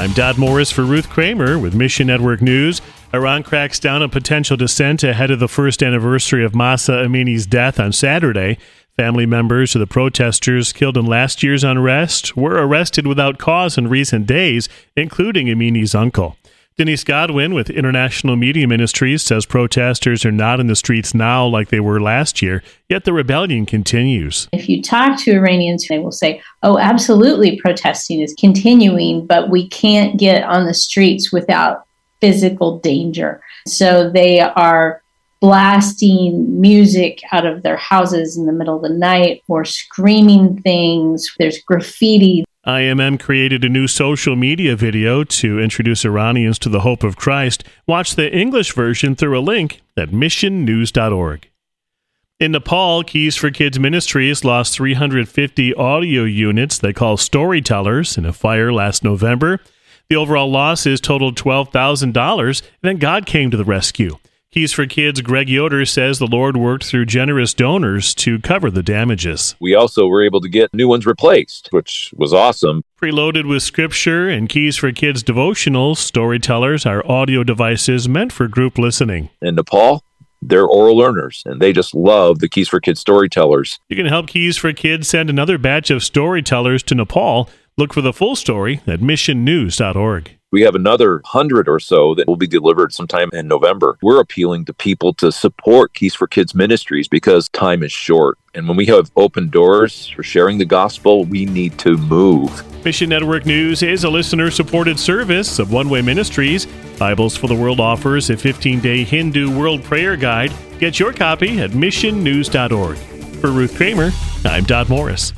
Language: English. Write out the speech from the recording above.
I'm Dot Morris for Ruth Kramer with Mission Network News. Iran cracks down on potential dissent ahead of the first anniversary of Mahsa Amini's death on Saturday. Family members of the protesters killed in last year's unrest were arrested without cause in recent days, including Amini's uncle. Denise Godwin with International Media Ministries says protesters are not in the streets now like they were last year, yet the rebellion continues. If you talk to Iranians, they will say, oh, absolutely, protesting is continuing, but we can't get on the streets without physical danger. So they are blasting music out of their houses in the middle of the night or screaming things. There's graffiti. IMM created a new social media video to introduce Iranians to the hope of Christ. Watch the English version through a link at missionnews.org. In Nepal, Keys for Kids Ministries lost 350 audio units they call storytellers in a fire last November. The overall losses totaled $12,000, and then God came to the rescue. Keys for Kids Greg Yoder says the Lord worked through generous donors to cover the damages. We also were able to get new ones replaced, which was awesome. Preloaded with scripture and Keys for Kids devotionals, storytellers are audio devices meant for group listening. In Nepal, they're oral learners and they just love the Keys for Kids storytellers. You can help Keys for Kids send another batch of storytellers to Nepal. Look for the full story at missionnews.org. We have another hundred or so that will be delivered sometime in November. We're appealing to people to support Keys for Kids Ministries because time is short. And when we have open doors for sharing the gospel, we need to move. Mission Network News is a listener supported service of One Way Ministries. Bibles for the World offers a 15 day Hindu World Prayer Guide. Get your copy at missionnews.org. For Ruth Kramer, I'm Dot Morris.